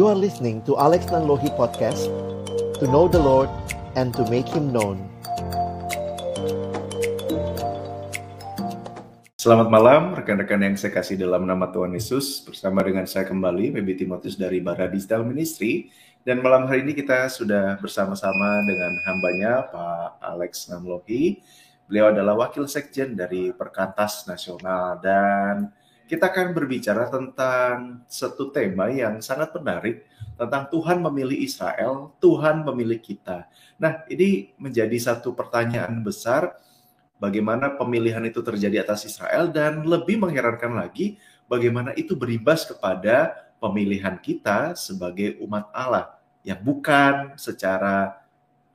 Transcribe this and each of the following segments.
You are listening to Alex Nanlohi Podcast To know the Lord and to make Him known. Selamat malam rekan-rekan yang saya kasih dalam nama Tuhan Yesus. Bersama dengan saya kembali, Baby Timotius dari Bara Digital Ministry. Dan malam hari ini kita sudah bersama-sama dengan hambanya Pak Alex Nanlohi. Beliau adalah Wakil Sekjen dari Perkantas Nasional. Dan kita akan berbicara tentang satu tema yang sangat menarik tentang Tuhan memilih Israel, Tuhan memilih kita. Nah, ini menjadi satu pertanyaan besar bagaimana pemilihan itu terjadi atas Israel dan lebih mengherankan lagi bagaimana itu berimbas kepada pemilihan kita sebagai umat Allah yang bukan secara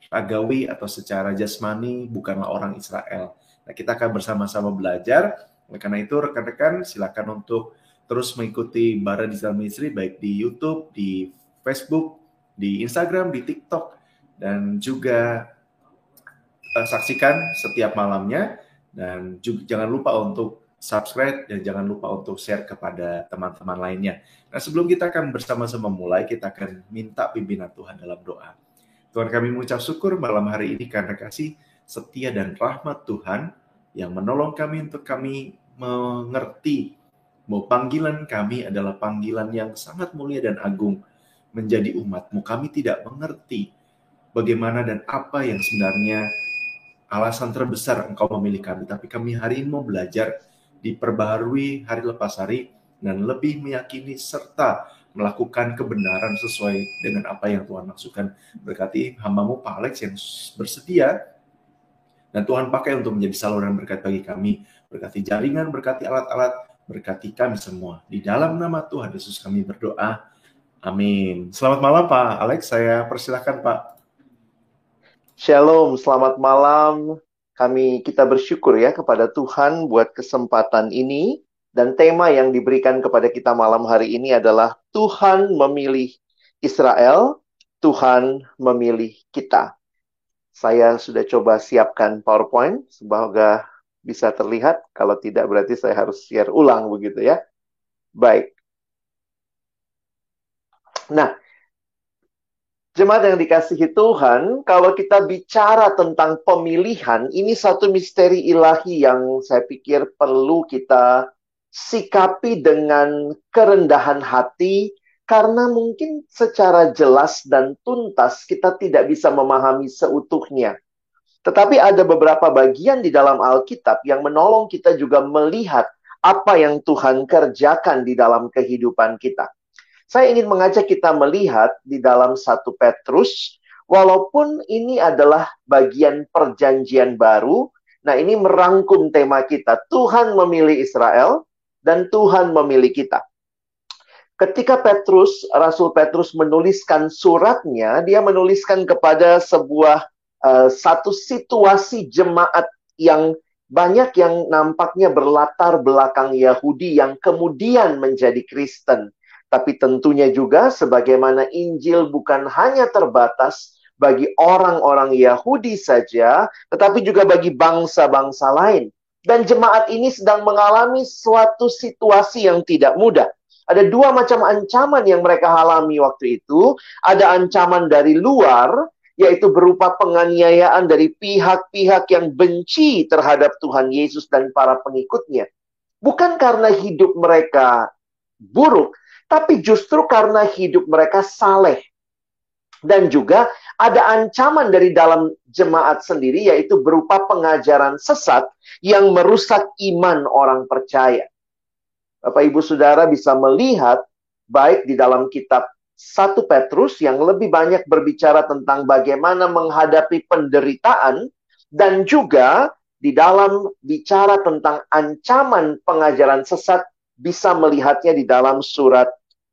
agawi atau secara jasmani bukanlah orang Israel. Nah, kita akan bersama-sama belajar oleh karena itu rekan-rekan silakan untuk terus mengikuti Bara Digital Ministry baik di YouTube, di Facebook, di Instagram, di TikTok dan juga uh, saksikan setiap malamnya dan juga jangan lupa untuk subscribe dan jangan lupa untuk share kepada teman-teman lainnya. Nah, sebelum kita akan bersama-sama mulai, kita akan minta pimpinan Tuhan dalam doa. Tuhan kami mengucap syukur malam hari ini karena kasih setia dan rahmat Tuhan yang menolong kami untuk kami mengerti bahwa panggilan kami adalah panggilan yang sangat mulia dan agung menjadi umatmu. Kami tidak mengerti bagaimana dan apa yang sebenarnya alasan terbesar engkau memilih kami. Tapi kami hari ini mau belajar diperbaharui hari lepas hari dan lebih meyakini serta melakukan kebenaran sesuai dengan apa yang Tuhan maksudkan. Berkati hambamu Pak Alex yang bersedia dan Tuhan pakai untuk menjadi saluran berkat bagi kami. Berkati jaringan, berkati alat-alat, berkati kami semua. Di dalam nama Tuhan Yesus kami berdoa. Amin. Selamat malam Pak Alex, saya persilahkan Pak. Shalom, selamat malam. Kami kita bersyukur ya kepada Tuhan buat kesempatan ini dan tema yang diberikan kepada kita malam hari ini adalah Tuhan memilih Israel, Tuhan memilih kita. Saya sudah coba siapkan PowerPoint, semoga bisa terlihat. Kalau tidak berarti saya harus share ulang begitu ya. Baik. Nah, Jemaat yang dikasihi Tuhan, kalau kita bicara tentang pemilihan, ini satu misteri ilahi yang saya pikir perlu kita sikapi dengan kerendahan hati, karena mungkin secara jelas dan tuntas kita tidak bisa memahami seutuhnya. Tetapi ada beberapa bagian di dalam Alkitab yang menolong kita juga melihat apa yang Tuhan kerjakan di dalam kehidupan kita. Saya ingin mengajak kita melihat di dalam satu Petrus, walaupun ini adalah bagian perjanjian baru, nah ini merangkum tema kita, Tuhan memilih Israel dan Tuhan memilih kita. Ketika Petrus, Rasul Petrus menuliskan suratnya, dia menuliskan kepada sebuah uh, satu situasi jemaat yang banyak yang nampaknya berlatar belakang Yahudi yang kemudian menjadi Kristen. Tapi tentunya juga sebagaimana Injil bukan hanya terbatas bagi orang-orang Yahudi saja, tetapi juga bagi bangsa-bangsa lain. Dan jemaat ini sedang mengalami suatu situasi yang tidak mudah. Ada dua macam ancaman yang mereka alami waktu itu. Ada ancaman dari luar, yaitu berupa penganiayaan dari pihak-pihak yang benci terhadap Tuhan Yesus dan para pengikutnya. Bukan karena hidup mereka buruk, tapi justru karena hidup mereka saleh. Dan juga ada ancaman dari dalam jemaat sendiri, yaitu berupa pengajaran sesat yang merusak iman orang percaya. Bapak Ibu Saudara bisa melihat baik di dalam kitab 1 Petrus yang lebih banyak berbicara tentang bagaimana menghadapi penderitaan dan juga di dalam bicara tentang ancaman pengajaran sesat bisa melihatnya di dalam surat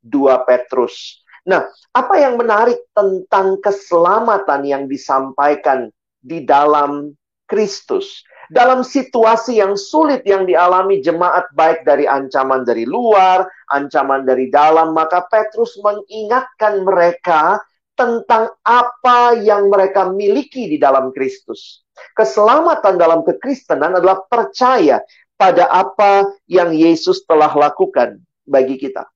2 Petrus. Nah, apa yang menarik tentang keselamatan yang disampaikan di dalam Kristus? Dalam situasi yang sulit yang dialami jemaat baik dari ancaman dari luar, ancaman dari dalam, maka Petrus mengingatkan mereka tentang apa yang mereka miliki di dalam Kristus. Keselamatan dalam kekristenan adalah percaya pada apa yang Yesus telah lakukan bagi kita.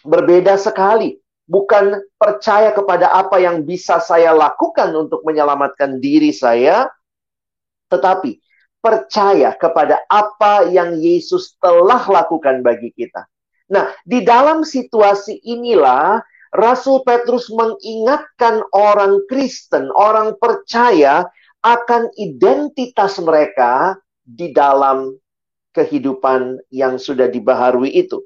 Berbeda sekali bukan percaya kepada apa yang bisa saya lakukan untuk menyelamatkan diri saya, tetapi percaya kepada apa yang Yesus telah lakukan bagi kita. Nah, di dalam situasi inilah Rasul Petrus mengingatkan orang Kristen, orang percaya akan identitas mereka di dalam kehidupan yang sudah dibaharui itu.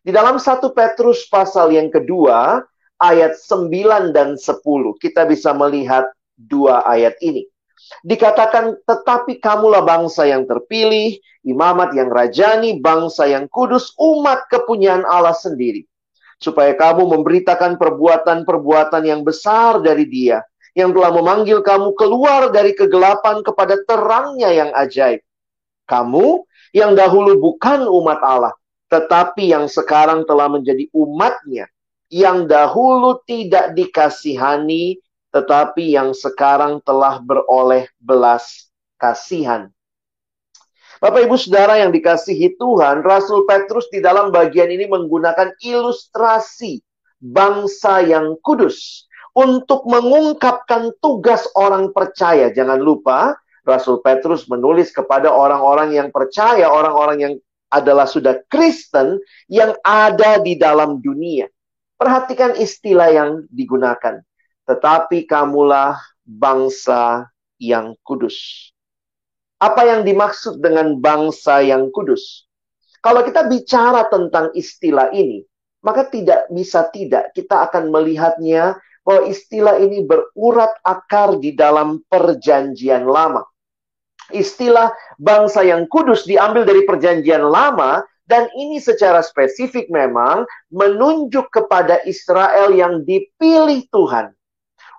Di dalam satu Petrus pasal yang kedua, ayat 9 dan 10, kita bisa melihat dua ayat ini. Dikatakan, tetapi kamulah bangsa yang terpilih, imamat yang rajani, bangsa yang kudus, umat kepunyaan Allah sendiri. Supaya kamu memberitakan perbuatan-perbuatan yang besar dari dia, yang telah memanggil kamu keluar dari kegelapan kepada terangnya yang ajaib. Kamu yang dahulu bukan umat Allah, tetapi yang sekarang telah menjadi umatnya, yang dahulu tidak dikasihani, tetapi yang sekarang telah beroleh belas kasihan. Bapak Ibu Saudara yang dikasihi Tuhan, Rasul Petrus di dalam bagian ini menggunakan ilustrasi bangsa yang kudus untuk mengungkapkan tugas orang percaya. Jangan lupa, Rasul Petrus menulis kepada orang-orang yang percaya, orang-orang yang adalah sudah Kristen yang ada di dalam dunia. Perhatikan istilah yang digunakan. Tetapi kamulah bangsa yang kudus. Apa yang dimaksud dengan bangsa yang kudus? Kalau kita bicara tentang istilah ini, maka tidak bisa tidak kita akan melihatnya bahwa istilah ini berurat akar di dalam perjanjian lama istilah bangsa yang kudus diambil dari perjanjian lama dan ini secara spesifik memang menunjuk kepada Israel yang dipilih Tuhan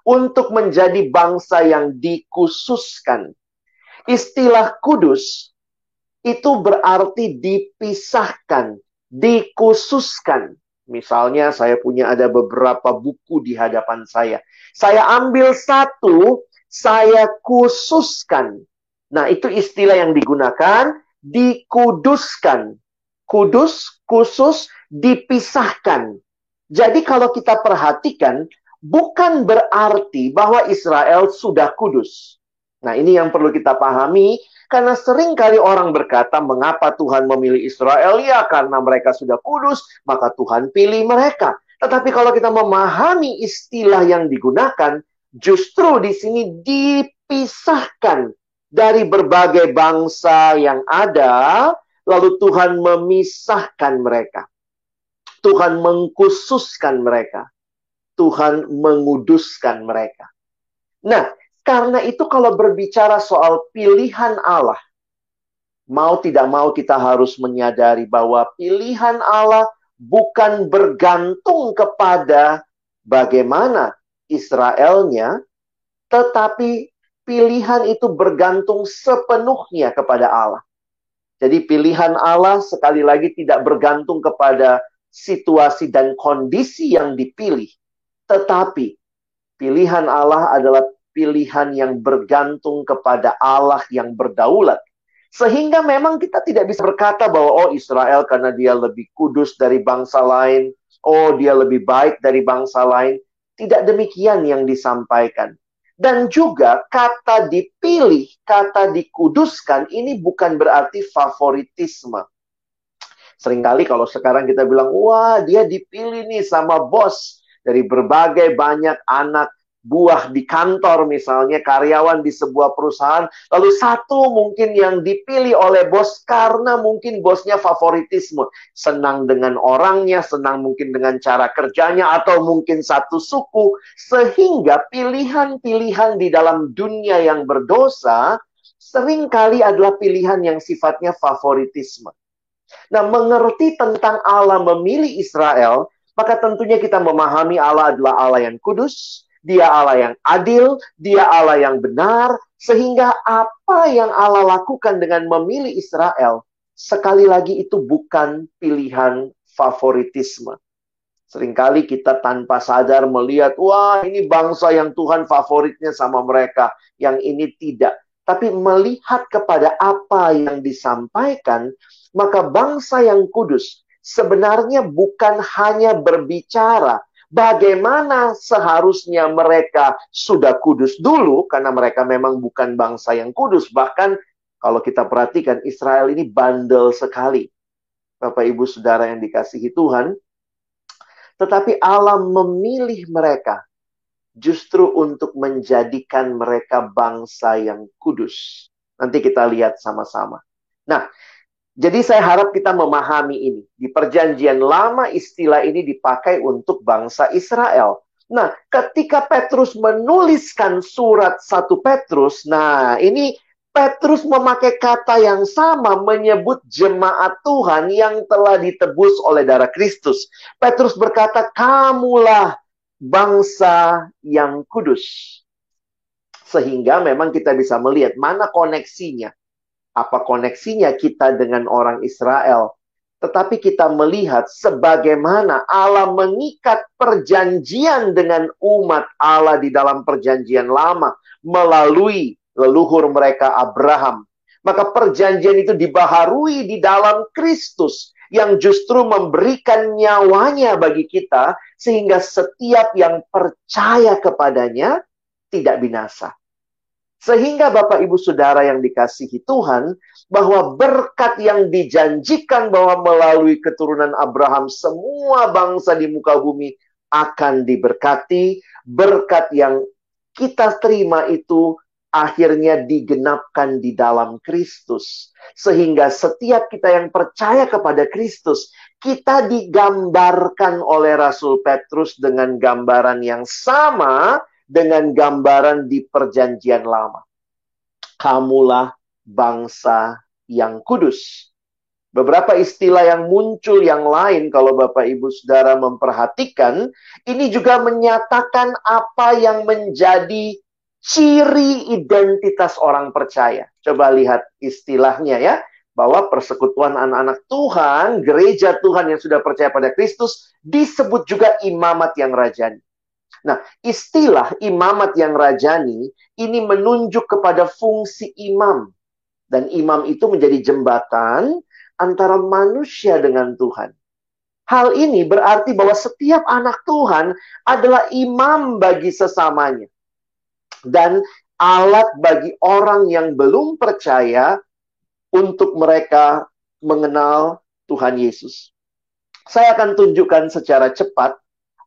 untuk menjadi bangsa yang dikhususkan. Istilah kudus itu berarti dipisahkan, dikhususkan. Misalnya saya punya ada beberapa buku di hadapan saya. Saya ambil satu, saya khususkan Nah, itu istilah yang digunakan dikuduskan. Kudus, khusus, dipisahkan. Jadi kalau kita perhatikan, bukan berarti bahwa Israel sudah kudus. Nah, ini yang perlu kita pahami karena sering kali orang berkata, mengapa Tuhan memilih Israel? Ya, karena mereka sudah kudus, maka Tuhan pilih mereka. Tetapi kalau kita memahami istilah yang digunakan, justru di sini dipisahkan dari berbagai bangsa yang ada, lalu Tuhan memisahkan mereka. Tuhan mengkhususkan mereka. Tuhan menguduskan mereka. Nah, karena itu kalau berbicara soal pilihan Allah, mau tidak mau kita harus menyadari bahwa pilihan Allah bukan bergantung kepada bagaimana Israelnya, tetapi pilihan itu bergantung sepenuhnya kepada Allah. Jadi pilihan Allah sekali lagi tidak bergantung kepada situasi dan kondisi yang dipilih. Tetapi pilihan Allah adalah pilihan yang bergantung kepada Allah yang berdaulat. Sehingga memang kita tidak bisa berkata bahwa oh Israel karena dia lebih kudus dari bangsa lain, oh dia lebih baik dari bangsa lain. Tidak demikian yang disampaikan. Dan juga kata dipilih, kata dikuduskan ini bukan berarti favoritisme. Seringkali kalau sekarang kita bilang, wah dia dipilih nih sama bos dari berbagai banyak anak buah di kantor misalnya, karyawan di sebuah perusahaan, lalu satu mungkin yang dipilih oleh bos karena mungkin bosnya favoritisme, senang dengan orangnya, senang mungkin dengan cara kerjanya, atau mungkin satu suku, sehingga pilihan-pilihan di dalam dunia yang berdosa sering kali adalah pilihan yang sifatnya favoritisme. Nah, mengerti tentang Allah memilih Israel, maka tentunya kita memahami Allah adalah Allah yang kudus, dia Allah yang adil, dia Allah yang benar, sehingga apa yang Allah lakukan dengan memilih Israel, sekali lagi itu bukan pilihan favoritisme. Seringkali kita tanpa sadar melihat, wah ini bangsa yang Tuhan favoritnya sama mereka, yang ini tidak. Tapi melihat kepada apa yang disampaikan, maka bangsa yang kudus sebenarnya bukan hanya berbicara bagaimana seharusnya mereka sudah kudus dulu, karena mereka memang bukan bangsa yang kudus. Bahkan kalau kita perhatikan, Israel ini bandel sekali. Bapak, Ibu, Saudara yang dikasihi Tuhan. Tetapi Allah memilih mereka justru untuk menjadikan mereka bangsa yang kudus. Nanti kita lihat sama-sama. Nah, jadi saya harap kita memahami ini. Di perjanjian lama istilah ini dipakai untuk bangsa Israel. Nah, ketika Petrus menuliskan surat satu Petrus, nah ini Petrus memakai kata yang sama menyebut jemaat Tuhan yang telah ditebus oleh darah Kristus. Petrus berkata, "Kamulah bangsa yang kudus." Sehingga memang kita bisa melihat mana koneksinya apa koneksinya kita dengan orang Israel. Tetapi kita melihat sebagaimana Allah mengikat perjanjian dengan umat Allah di dalam perjanjian lama melalui leluhur mereka Abraham. Maka perjanjian itu dibaharui di dalam Kristus yang justru memberikan nyawanya bagi kita sehingga setiap yang percaya kepadanya tidak binasa. Sehingga Bapak Ibu Saudara yang dikasihi Tuhan, bahwa berkat yang dijanjikan bahwa melalui keturunan Abraham semua bangsa di muka bumi akan diberkati, berkat yang kita terima itu akhirnya digenapkan di dalam Kristus. Sehingga setiap kita yang percaya kepada Kristus, kita digambarkan oleh Rasul Petrus dengan gambaran yang sama dengan gambaran di perjanjian lama. Kamulah bangsa yang kudus. Beberapa istilah yang muncul yang lain kalau Bapak Ibu Saudara memperhatikan, ini juga menyatakan apa yang menjadi ciri identitas orang percaya. Coba lihat istilahnya ya, bahwa persekutuan anak-anak Tuhan, gereja Tuhan yang sudah percaya pada Kristus disebut juga imamat yang rajani. Nah, istilah imamat yang rajani ini menunjuk kepada fungsi imam. Dan imam itu menjadi jembatan antara manusia dengan Tuhan. Hal ini berarti bahwa setiap anak Tuhan adalah imam bagi sesamanya. Dan alat bagi orang yang belum percaya untuk mereka mengenal Tuhan Yesus. Saya akan tunjukkan secara cepat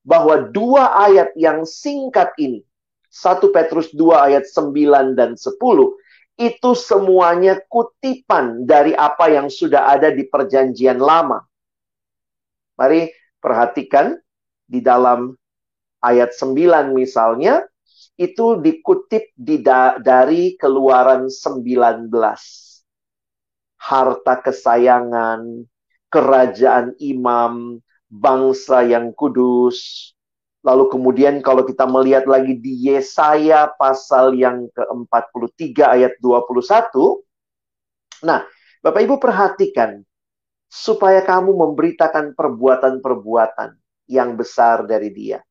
bahwa dua ayat yang singkat ini, 1 Petrus 2 ayat 9 dan 10, itu semuanya kutipan dari apa yang sudah ada di perjanjian lama. Mari perhatikan di dalam ayat 9 misalnya, itu dikutip di da dari keluaran 19. Harta kesayangan, kerajaan imam, bangsa yang kudus. Lalu kemudian kalau kita melihat lagi di Yesaya pasal yang ke-43 ayat 21. Nah, Bapak Ibu perhatikan supaya kamu memberitakan perbuatan-perbuatan yang besar dari dia.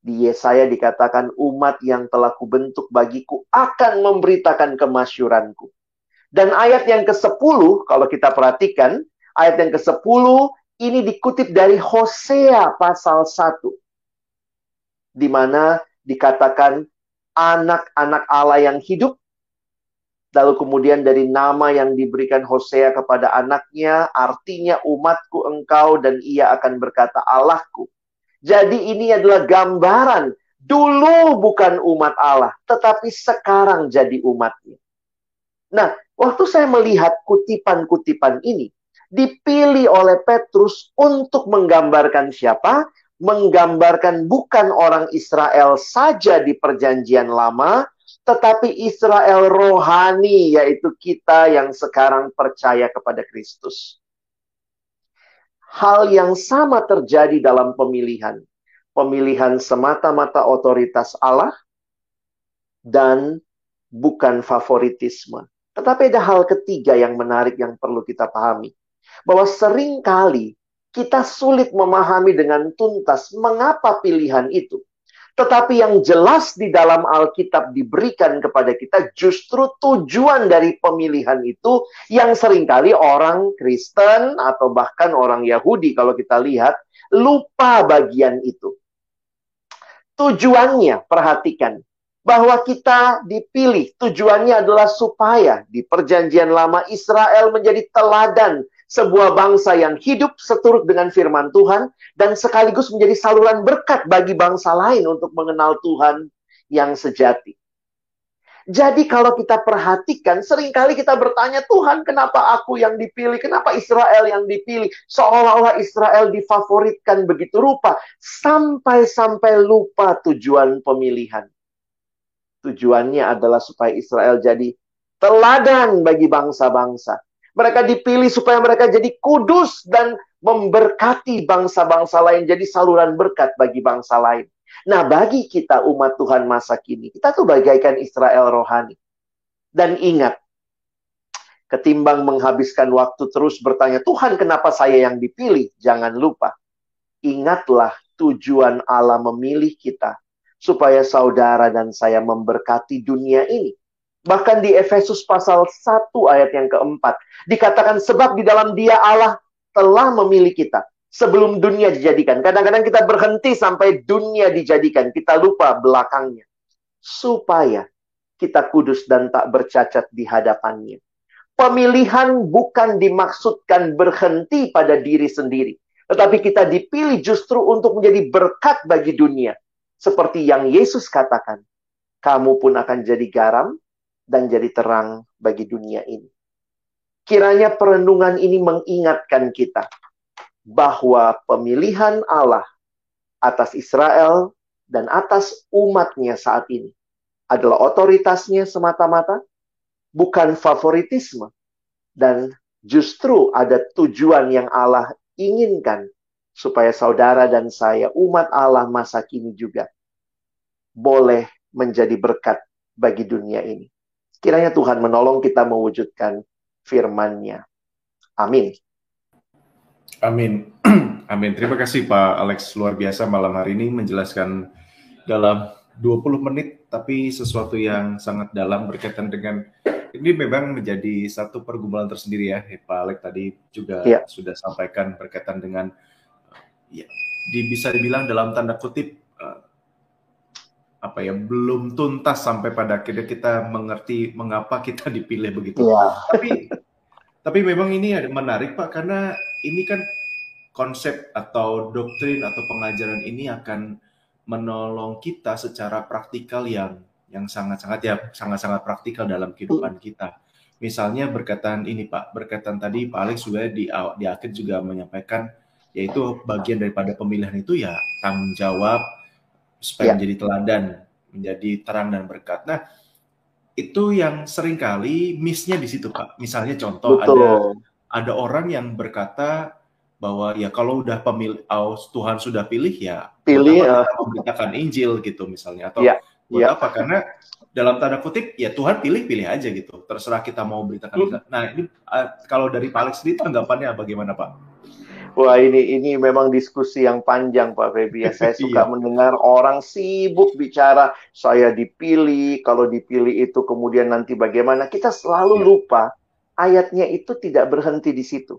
Di Yesaya dikatakan umat yang telah kubentuk bagiku akan memberitakan kemasyuranku. Dan ayat yang ke-10 kalau kita perhatikan, ayat yang ke-10 ini dikutip dari Hosea pasal 1. Di mana dikatakan anak-anak Allah yang hidup. Lalu kemudian dari nama yang diberikan Hosea kepada anaknya, artinya umatku engkau dan ia akan berkata Allahku. Jadi ini adalah gambaran dulu bukan umat Allah, tetapi sekarang jadi umatnya. Nah, waktu saya melihat kutipan-kutipan ini, dipilih oleh Petrus untuk menggambarkan siapa? Menggambarkan bukan orang Israel saja di Perjanjian Lama, tetapi Israel rohani, yaitu kita yang sekarang percaya kepada Kristus. Hal yang sama terjadi dalam pemilihan. Pemilihan semata-mata otoritas Allah dan bukan favoritisme. Tetapi ada hal ketiga yang menarik yang perlu kita pahami bahwa sering kali kita sulit memahami dengan tuntas mengapa pilihan itu. Tetapi yang jelas di dalam Alkitab diberikan kepada kita justru tujuan dari pemilihan itu yang sering kali orang Kristen atau bahkan orang Yahudi kalau kita lihat lupa bagian itu. Tujuannya, perhatikan, bahwa kita dipilih. Tujuannya adalah supaya di perjanjian lama Israel menjadi teladan sebuah bangsa yang hidup seturut dengan firman Tuhan dan sekaligus menjadi saluran berkat bagi bangsa lain untuk mengenal Tuhan yang sejati. Jadi kalau kita perhatikan, sering kali kita bertanya, Tuhan kenapa aku yang dipilih? Kenapa Israel yang dipilih? Seolah-olah Israel difavoritkan begitu rupa. Sampai-sampai lupa tujuan pemilihan. Tujuannya adalah supaya Israel jadi teladan bagi bangsa-bangsa. Mereka dipilih supaya mereka jadi kudus dan memberkati bangsa-bangsa lain, jadi saluran berkat bagi bangsa lain. Nah, bagi kita umat Tuhan masa kini, kita tuh bagaikan Israel rohani. Dan ingat, ketimbang menghabiskan waktu terus bertanya, Tuhan kenapa saya yang dipilih? Jangan lupa, ingatlah tujuan Allah memilih kita, supaya saudara dan saya memberkati dunia ini. Bahkan di Efesus pasal 1 ayat yang keempat. Dikatakan sebab di dalam dia Allah telah memilih kita. Sebelum dunia dijadikan. Kadang-kadang kita berhenti sampai dunia dijadikan. Kita lupa belakangnya. Supaya kita kudus dan tak bercacat di hadapannya. Pemilihan bukan dimaksudkan berhenti pada diri sendiri. Tetapi kita dipilih justru untuk menjadi berkat bagi dunia. Seperti yang Yesus katakan. Kamu pun akan jadi garam dan jadi terang bagi dunia ini. Kiranya perenungan ini mengingatkan kita bahwa pemilihan Allah atas Israel dan atas umatnya saat ini adalah otoritasnya semata-mata, bukan favoritisme, dan justru ada tujuan yang Allah inginkan supaya saudara dan saya, umat Allah masa kini juga, boleh menjadi berkat bagi dunia ini. Kiranya Tuhan menolong kita mewujudkan firman-Nya. Amin. Amin. Amin. Terima kasih Pak Alex luar biasa malam hari ini menjelaskan dalam 20 menit tapi sesuatu yang sangat dalam berkaitan dengan ini memang menjadi satu pergumulan tersendiri ya Pak Alex tadi juga ya. sudah sampaikan berkaitan dengan ya di, bisa dibilang dalam tanda kutip apa ya belum tuntas sampai pada akhirnya kita mengerti mengapa kita dipilih begitu. Ya. Tapi tapi memang ini ada menarik Pak karena ini kan konsep atau doktrin atau pengajaran ini akan menolong kita secara praktikal yang yang sangat-sangat ya sangat-sangat praktikal dalam kehidupan kita. Misalnya berkaitan ini Pak, berkaitan tadi Pak Alex juga di di akhir juga menyampaikan yaitu bagian daripada pemilihan itu ya tanggung jawab supaya ya. menjadi teladan, menjadi terang dan berkat. Nah, itu yang sering kali missnya di situ, Pak. Misalnya contoh Betul. ada ada orang yang berkata bahwa ya kalau udah pemilih oh, Tuhan sudah pilih ya pilih uh, memberitakan Injil gitu misalnya atau ya, buat ya. apa karena dalam tanda kutip ya Tuhan pilih pilih aja gitu terserah kita mau beritakan hmm. nah ini uh, kalau dari Pak Alex sendiri tanggapannya bagaimana Pak? Wah ini ini memang diskusi yang panjang Pak Febi ya. Saya suka iya. mendengar orang sibuk bicara saya dipilih, kalau dipilih itu kemudian nanti bagaimana. Kita selalu iya. lupa ayatnya itu tidak berhenti di situ.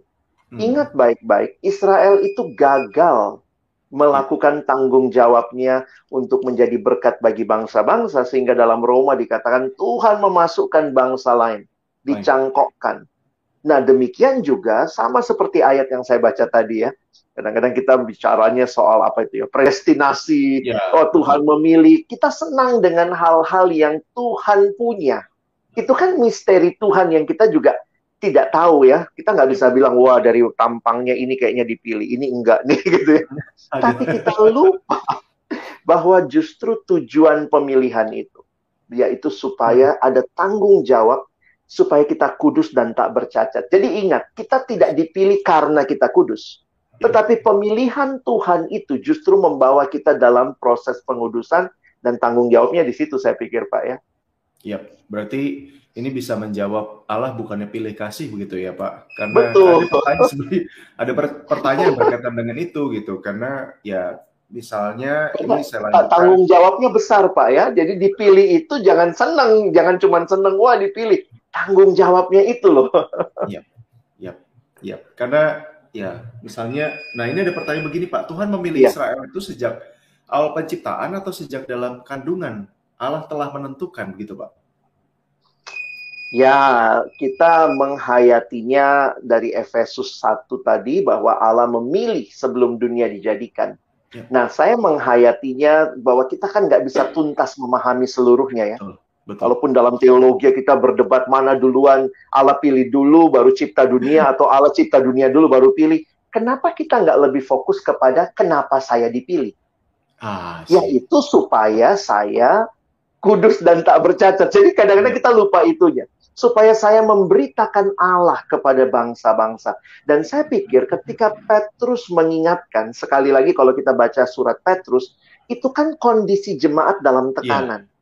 Hmm. Ingat baik-baik, Israel itu gagal melakukan tanggung jawabnya untuk menjadi berkat bagi bangsa-bangsa sehingga dalam Roma dikatakan Tuhan memasukkan bangsa lain dicangkokkan Nah, demikian juga sama seperti ayat yang saya baca tadi ya. Kadang-kadang kita bicaranya soal apa itu ya, predestinasi, ya. oh Tuhan memilih. Kita senang dengan hal-hal yang Tuhan punya. Itu kan misteri Tuhan yang kita juga tidak tahu ya. Kita nggak bisa bilang, wah dari tampangnya ini kayaknya dipilih, ini enggak nih gitu ya. Tapi kita lupa bahwa justru tujuan pemilihan itu, yaitu supaya hmm. ada tanggung jawab supaya kita kudus dan tak bercacat. Jadi ingat, kita tidak dipilih karena kita kudus. Tetapi pemilihan Tuhan itu justru membawa kita dalam proses pengudusan dan tanggung jawabnya di situ saya pikir Pak ya. Iya, berarti ini bisa menjawab Allah bukannya pilih kasih begitu ya Pak? Karena Betul. ada pertanyaan ada pertanyaan berkaitan dengan itu gitu karena ya misalnya ini saya lanjutkan. Tanggung jawabnya besar Pak ya. Jadi dipilih itu jangan senang, jangan cuma senang wah dipilih tanggung jawabnya itu loh. Iya, iya, iya. Karena ya misalnya, nah ini ada pertanyaan begini Pak, Tuhan memilih ya. Israel itu sejak awal penciptaan atau sejak dalam kandungan Allah telah menentukan gitu Pak? Ya, kita menghayatinya dari Efesus 1 tadi bahwa Allah memilih sebelum dunia dijadikan. Ya. Nah, saya menghayatinya bahwa kita kan nggak bisa tuntas memahami seluruhnya ya. Betul. Betul. Walaupun dalam teologi kita berdebat mana duluan Allah pilih dulu baru cipta dunia atau Allah cipta dunia dulu baru pilih. Kenapa kita nggak lebih fokus kepada kenapa saya dipilih? Ah, Yaitu supaya saya kudus dan tak bercacat. Jadi kadang-kadang kita lupa itunya supaya saya memberitakan Allah kepada bangsa-bangsa. Dan saya pikir ketika Petrus mengingatkan, sekali lagi kalau kita baca surat Petrus, itu kan kondisi jemaat dalam iya. tekanan. Yeah.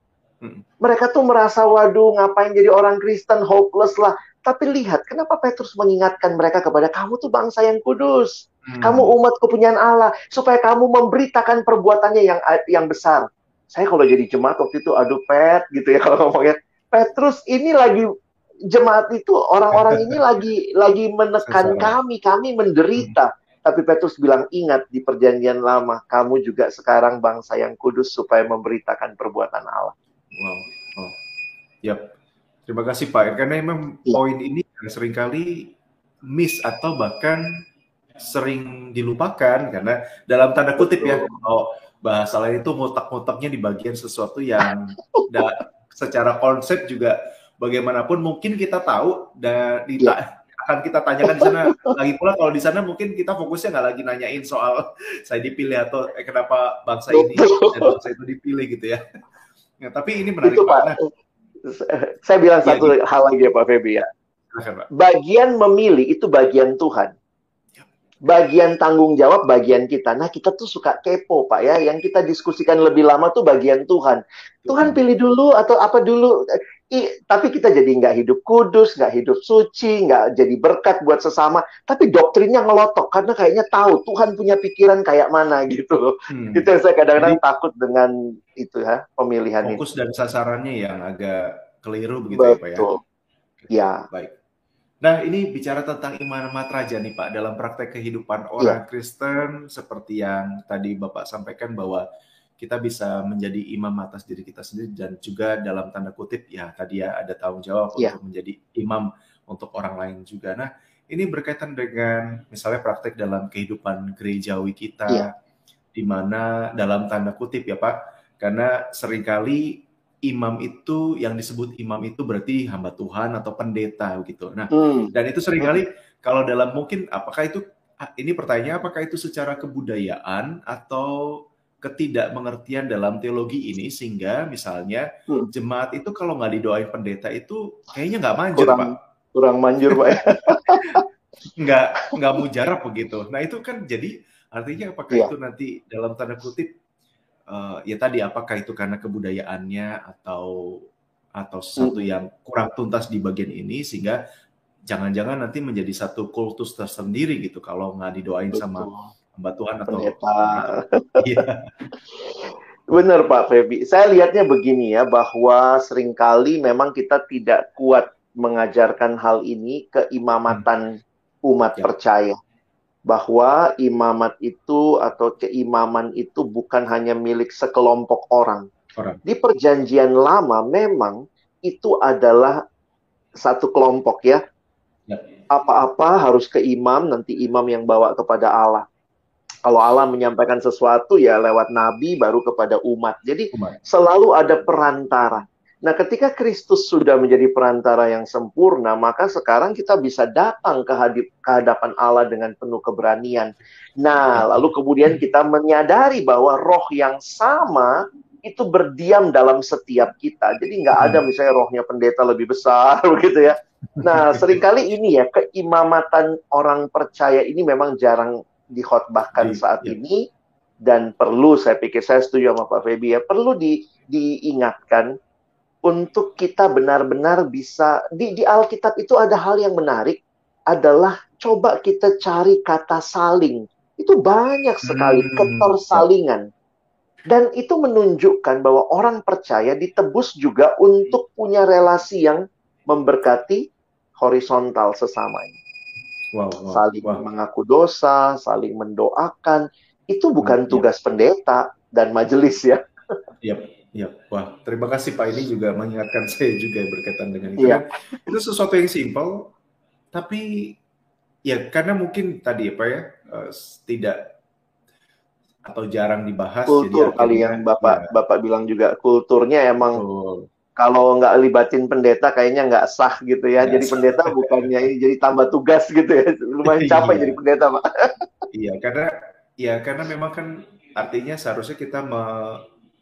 Mereka tuh merasa, waduh ngapain jadi orang Kristen, hopeless lah. Tapi lihat, kenapa Petrus mengingatkan mereka kepada kamu tuh bangsa yang kudus. Hmm. Kamu umat kepunyaan Allah. Supaya kamu memberitakan perbuatannya yang yang besar. Saya kalau jadi jemaat waktu itu, aduh Pet, gitu ya kalau ngomongnya. Petrus ini lagi jemaat itu orang-orang ini lagi lagi menekan kami, kami menderita. Hmm. Tapi Petrus bilang, ingat di perjanjian lama, kamu juga sekarang bangsa yang kudus supaya memberitakan perbuatan Allah. Wow, oh. Yap. Terima kasih Pak. Karena memang ya. poin ini sering kali miss atau bahkan sering dilupakan karena dalam tanda kutip ya, oh, bahasa lain itu ngotak-ngotaknya di bagian sesuatu yang secara konsep juga bagaimanapun mungkin kita tahu dan di, ya. akan kita tanyakan di sana lagi pula kalau di sana mungkin kita fokusnya nggak lagi nanyain soal saya dipilih atau eh, kenapa bangsa ini dan bangsa itu dipilih gitu ya. Ya tapi ini menarik itu, Pak. Nah, saya bilang ya, satu gitu. hal lagi ya Pak Febi ya. Bagian memilih itu bagian Tuhan. Ya. Bagian tanggung jawab bagian kita. Nah, kita tuh suka kepo, Pak ya. Yang kita diskusikan lebih lama tuh bagian Tuhan. Tuhan pilih dulu atau apa dulu? I, tapi kita jadi nggak hidup kudus, nggak hidup suci, nggak jadi berkat buat sesama. Tapi doktrinnya ngelotok karena kayaknya tahu Tuhan punya pikiran kayak mana gitu. Hmm. Itu yang saya kadang-kadang takut dengan itu ya pemilihan fokus itu. dan sasarannya yang agak keliru begitu Betul. ya Pak ya. Ya. Baik. Nah ini bicara tentang iman matraja nih Pak dalam praktek kehidupan orang ya. Kristen seperti yang tadi Bapak sampaikan bahwa kita bisa menjadi imam atas diri kita sendiri dan juga dalam tanda kutip ya tadi ya ada tanggung jawab yeah. untuk menjadi imam untuk orang lain juga. Nah, ini berkaitan dengan misalnya praktek dalam kehidupan gerejawi kita yeah. di mana dalam tanda kutip ya Pak, karena sering kali imam itu yang disebut imam itu berarti hamba Tuhan atau pendeta gitu. Nah, mm. dan itu sering kali mm. kalau dalam mungkin apakah itu ini pertanyaan apakah itu secara kebudayaan atau ketidakmengertian dalam teologi ini sehingga misalnya hmm. jemaat itu kalau nggak didoain pendeta itu kayaknya nggak manjur kurang, pak kurang manjur pak nggak nggak mujarab begitu nah itu kan jadi artinya apakah ya. itu nanti dalam tanda kutip uh, ya tadi apakah itu karena kebudayaannya atau atau sesuatu hmm. yang kurang tuntas di bagian ini sehingga jangan-jangan nanti menjadi satu kultus tersendiri gitu kalau nggak didoain Betul. sama hamba Tuhan atau pendeta. Iya. Benar Pak Febi. Saya lihatnya begini ya bahwa sering kali memang kita tidak kuat mengajarkan hal ini ke imamatan hmm. umat ya. percaya bahwa imamat itu atau keimaman itu bukan hanya milik sekelompok orang. orang. Di perjanjian lama memang itu adalah satu kelompok ya. ya. Apa-apa harus ke imam, nanti imam yang bawa kepada Allah. Kalau Allah menyampaikan sesuatu ya lewat nabi baru kepada umat. Jadi umat. selalu ada perantara. Nah, ketika Kristus sudah menjadi perantara yang sempurna, maka sekarang kita bisa datang ke, hadapan Allah dengan penuh keberanian. Nah, lalu kemudian kita menyadari bahwa roh yang sama itu berdiam dalam setiap kita. Jadi nggak ada hmm. misalnya rohnya pendeta lebih besar begitu ya. Nah, sering kali ini ya keimamatan orang percaya ini memang jarang dikhotbahkan di, saat ya. ini dan perlu saya pikir saya setuju sama Pak Febi ya perlu di, diingatkan untuk kita benar-benar bisa di, di Alkitab itu ada hal yang menarik adalah coba kita cari kata saling itu banyak sekali hmm. ketersalingan dan itu menunjukkan bahwa orang percaya ditebus juga untuk punya relasi yang memberkati horizontal sesamanya wow, wow, saling wow. mengaku dosa, saling mendoakan. Itu bukan hmm, tugas ya. pendeta, dan majelis ya. Iya, iya. Wah, terima kasih Pak ini juga mengingatkan saya juga berkaitan dengan itu. Iya. itu sesuatu yang simpel, tapi ya karena mungkin tadi apa ya uh, tidak atau jarang dibahas. Kultur jadi kali yang bapak ya. bapak bilang juga kulturnya emang Betul. Kalau nggak libatin pendeta kayaknya nggak sah gitu ya. Yes. Jadi pendeta bukannya ini jadi tambah tugas gitu ya. Lumayan capek iya. jadi pendeta pak. iya karena ya karena memang kan artinya seharusnya kita me,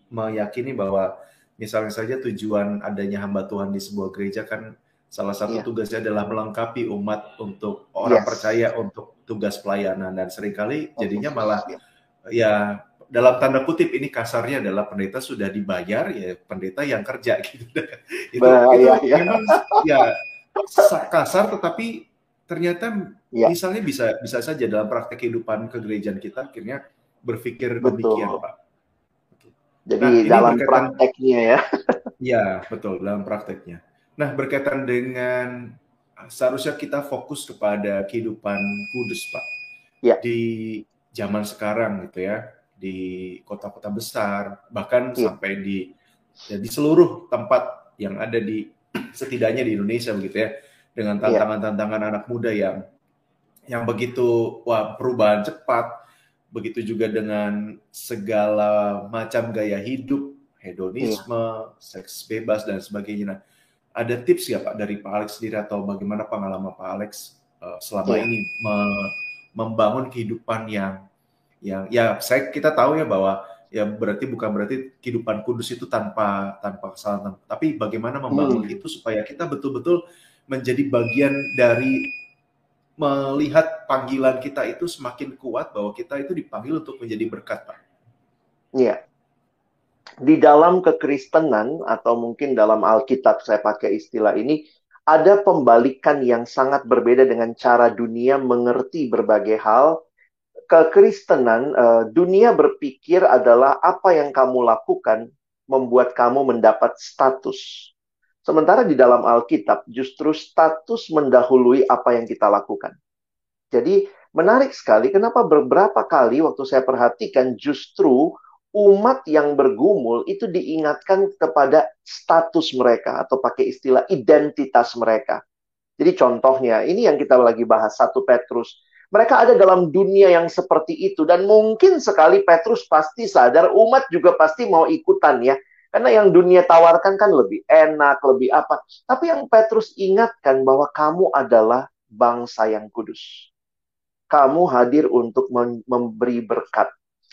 meyakini bahwa misalnya saja tujuan adanya hamba Tuhan di sebuah gereja kan salah satu yeah. tugasnya adalah melengkapi umat untuk orang yes. percaya untuk tugas pelayanan dan sering kali jadinya malah ya dalam tanda kutip ini kasarnya adalah pendeta sudah dibayar ya pendeta yang kerja gitu itu, bah, itu ya, ya. memang ya kasar tetapi ternyata ya. misalnya bisa bisa saja dalam praktek kehidupan kegerejaan kita akhirnya berpikir betul. demikian pak jadi nah, dalam berkaitan, prakteknya ya ya betul dalam prakteknya nah berkaitan dengan seharusnya kita fokus kepada kehidupan kudus pak ya. di zaman sekarang gitu ya di kota-kota besar bahkan yeah. sampai di ya, di seluruh tempat yang ada di setidaknya di Indonesia begitu ya dengan iya. tantangan-tantangan anak muda yang yang begitu wah perubahan cepat begitu juga dengan segala macam gaya hidup hedonisme yeah. seks bebas dan sebagainya nah, ada tips ya Pak dari Pak Alex sendiri atau bagaimana pengalaman Pak Alex uh, selama yeah. ini me membangun kehidupan yang yang ya saya kita tahu ya bahwa ya berarti bukan berarti kehidupan kudus itu tanpa tanpa kesalahan tapi bagaimana membangun hmm. itu supaya kita betul-betul menjadi bagian dari melihat panggilan kita itu semakin kuat bahwa kita itu dipanggil untuk menjadi berkat Pak. Iya. Di dalam kekristenan atau mungkin dalam Alkitab saya pakai istilah ini ada pembalikan yang sangat berbeda dengan cara dunia mengerti berbagai hal. Kekristenan, uh, dunia berpikir adalah apa yang kamu lakukan membuat kamu mendapat status. Sementara di dalam Alkitab justru status mendahului apa yang kita lakukan. Jadi menarik sekali kenapa beberapa kali waktu saya perhatikan justru umat yang bergumul itu diingatkan kepada status mereka atau pakai istilah identitas mereka. Jadi contohnya, ini yang kita lagi bahas satu Petrus. Mereka ada dalam dunia yang seperti itu dan mungkin sekali Petrus pasti sadar umat juga pasti mau ikutan ya. Karena yang dunia tawarkan kan lebih enak, lebih apa. Tapi yang Petrus ingatkan bahwa kamu adalah bangsa yang kudus. Kamu hadir untuk memberi berkat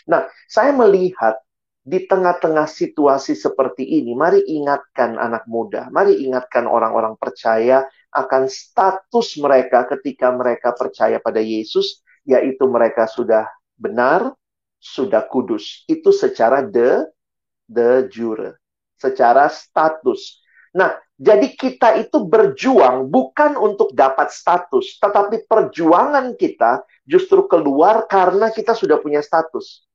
Nah, saya melihat di tengah-tengah situasi seperti ini, mari ingatkan anak muda, mari ingatkan orang-orang percaya akan status mereka ketika mereka percaya pada Yesus, yaitu mereka sudah benar, sudah kudus. Itu secara de de jure, secara status. Nah, jadi kita itu berjuang bukan untuk dapat status, tetapi perjuangan kita justru keluar karena kita sudah punya status.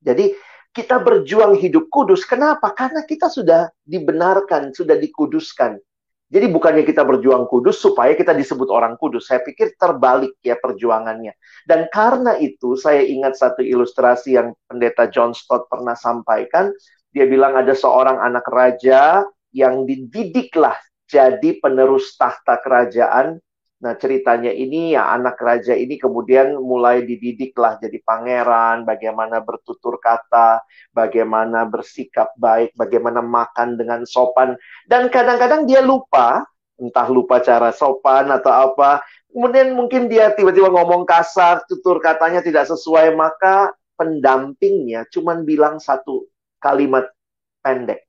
Jadi kita berjuang hidup kudus. Kenapa? Karena kita sudah dibenarkan, sudah dikuduskan. Jadi bukannya kita berjuang kudus supaya kita disebut orang kudus. Saya pikir terbalik ya perjuangannya. Dan karena itu saya ingat satu ilustrasi yang pendeta John Stott pernah sampaikan. Dia bilang ada seorang anak raja yang dididiklah jadi penerus tahta kerajaan Nah, ceritanya ini ya anak raja ini kemudian mulai dididiklah jadi pangeran, bagaimana bertutur kata, bagaimana bersikap baik, bagaimana makan dengan sopan. Dan kadang-kadang dia lupa, entah lupa cara sopan atau apa. Kemudian mungkin dia tiba-tiba ngomong kasar, tutur katanya tidak sesuai, maka pendampingnya cuma bilang satu kalimat pendek.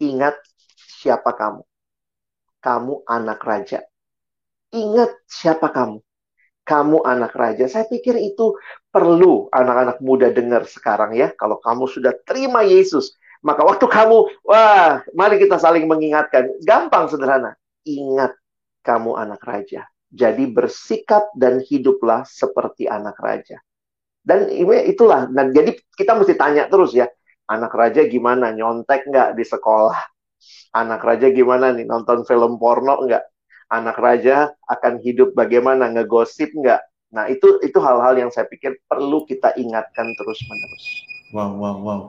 Ingat siapa kamu. Kamu anak raja Ingat siapa kamu. Kamu anak raja. Saya pikir itu perlu anak-anak muda dengar sekarang ya. Kalau kamu sudah terima Yesus, maka waktu kamu, wah, mari kita saling mengingatkan. Gampang sederhana. Ingat kamu anak raja. Jadi bersikap dan hiduplah seperti anak raja. Dan itulah. Dan jadi kita mesti tanya terus ya. Anak raja gimana? Nyontek nggak di sekolah? Anak raja gimana nih? Nonton film porno nggak? Anak raja akan hidup bagaimana ngegosip nggak nah itu itu hal-hal yang saya pikir perlu kita ingatkan terus menerus Wow, wow, wow.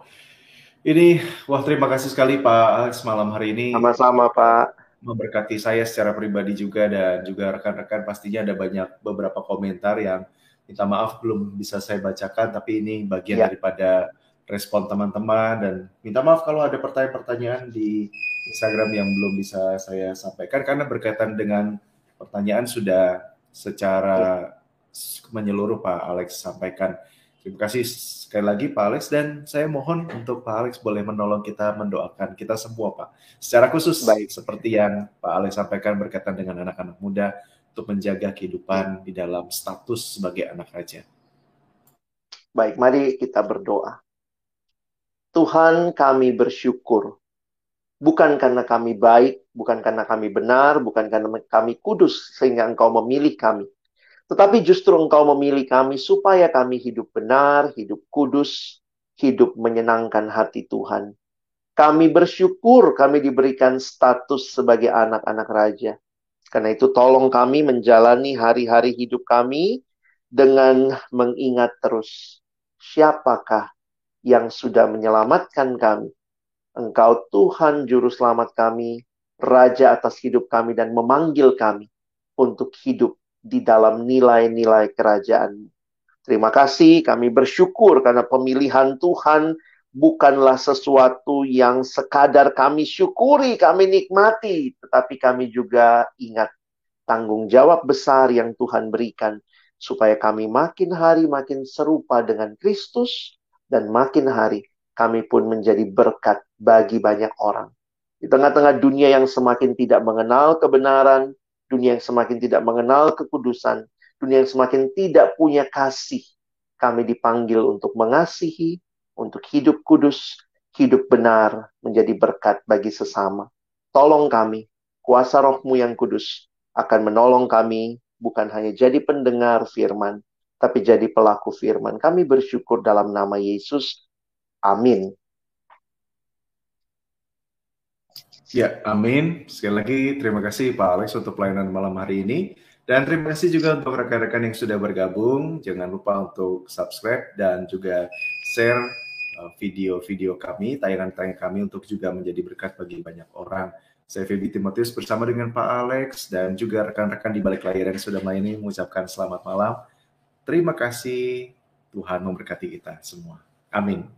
Ini, wah terima kasih sekali Pak Alex malam hari ini. Sama-sama Pak. Memberkati saya secara pribadi juga dan juga rekan-rekan pastinya ada banyak beberapa komentar yang minta maaf belum bisa saya bacakan tapi ini bagian ya. daripada respon teman-teman dan minta maaf kalau ada pertanyaan-pertanyaan di Instagram yang belum bisa saya sampaikan karena berkaitan dengan pertanyaan sudah secara menyeluruh Pak Alex sampaikan. Terima kasih sekali lagi Pak Alex dan saya mohon untuk Pak Alex boleh menolong kita mendoakan kita semua Pak. Secara khusus Baik. seperti yang Pak Alex sampaikan berkaitan dengan anak-anak muda untuk menjaga kehidupan di dalam status sebagai anak raja. Baik, mari kita berdoa. Tuhan kami bersyukur. Bukan karena kami baik, bukan karena kami benar, bukan karena kami kudus sehingga engkau memilih kami tetapi justru engkau memilih kami supaya kami hidup benar, hidup kudus, hidup menyenangkan hati Tuhan. Kami bersyukur kami diberikan status sebagai anak-anak raja. Karena itu tolong kami menjalani hari-hari hidup kami dengan mengingat terus siapakah yang sudah menyelamatkan kami. Engkau Tuhan juru selamat kami, raja atas hidup kami dan memanggil kami untuk hidup di dalam nilai-nilai kerajaan. Terima kasih, kami bersyukur karena pemilihan Tuhan bukanlah sesuatu yang sekadar kami syukuri, kami nikmati, tetapi kami juga ingat tanggung jawab besar yang Tuhan berikan supaya kami makin hari makin serupa dengan Kristus dan makin hari kami pun menjadi berkat bagi banyak orang. Di tengah-tengah dunia yang semakin tidak mengenal kebenaran, dunia yang semakin tidak mengenal kekudusan, dunia yang semakin tidak punya kasih. Kami dipanggil untuk mengasihi, untuk hidup kudus, hidup benar, menjadi berkat bagi sesama. Tolong kami, kuasa rohmu yang kudus akan menolong kami bukan hanya jadi pendengar firman, tapi jadi pelaku firman. Kami bersyukur dalam nama Yesus. Amin. Ya, amin. Sekali lagi terima kasih Pak Alex untuk pelayanan malam hari ini. Dan terima kasih juga untuk rekan-rekan yang sudah bergabung. Jangan lupa untuk subscribe dan juga share uh, video-video kami, tayangan-tayangan kami untuk juga menjadi berkat bagi banyak orang. Saya Feby Timotius bersama dengan Pak Alex dan juga rekan-rekan di balik layar yang sudah melayani mengucapkan selamat malam. Terima kasih. Tuhan memberkati kita semua. Amin.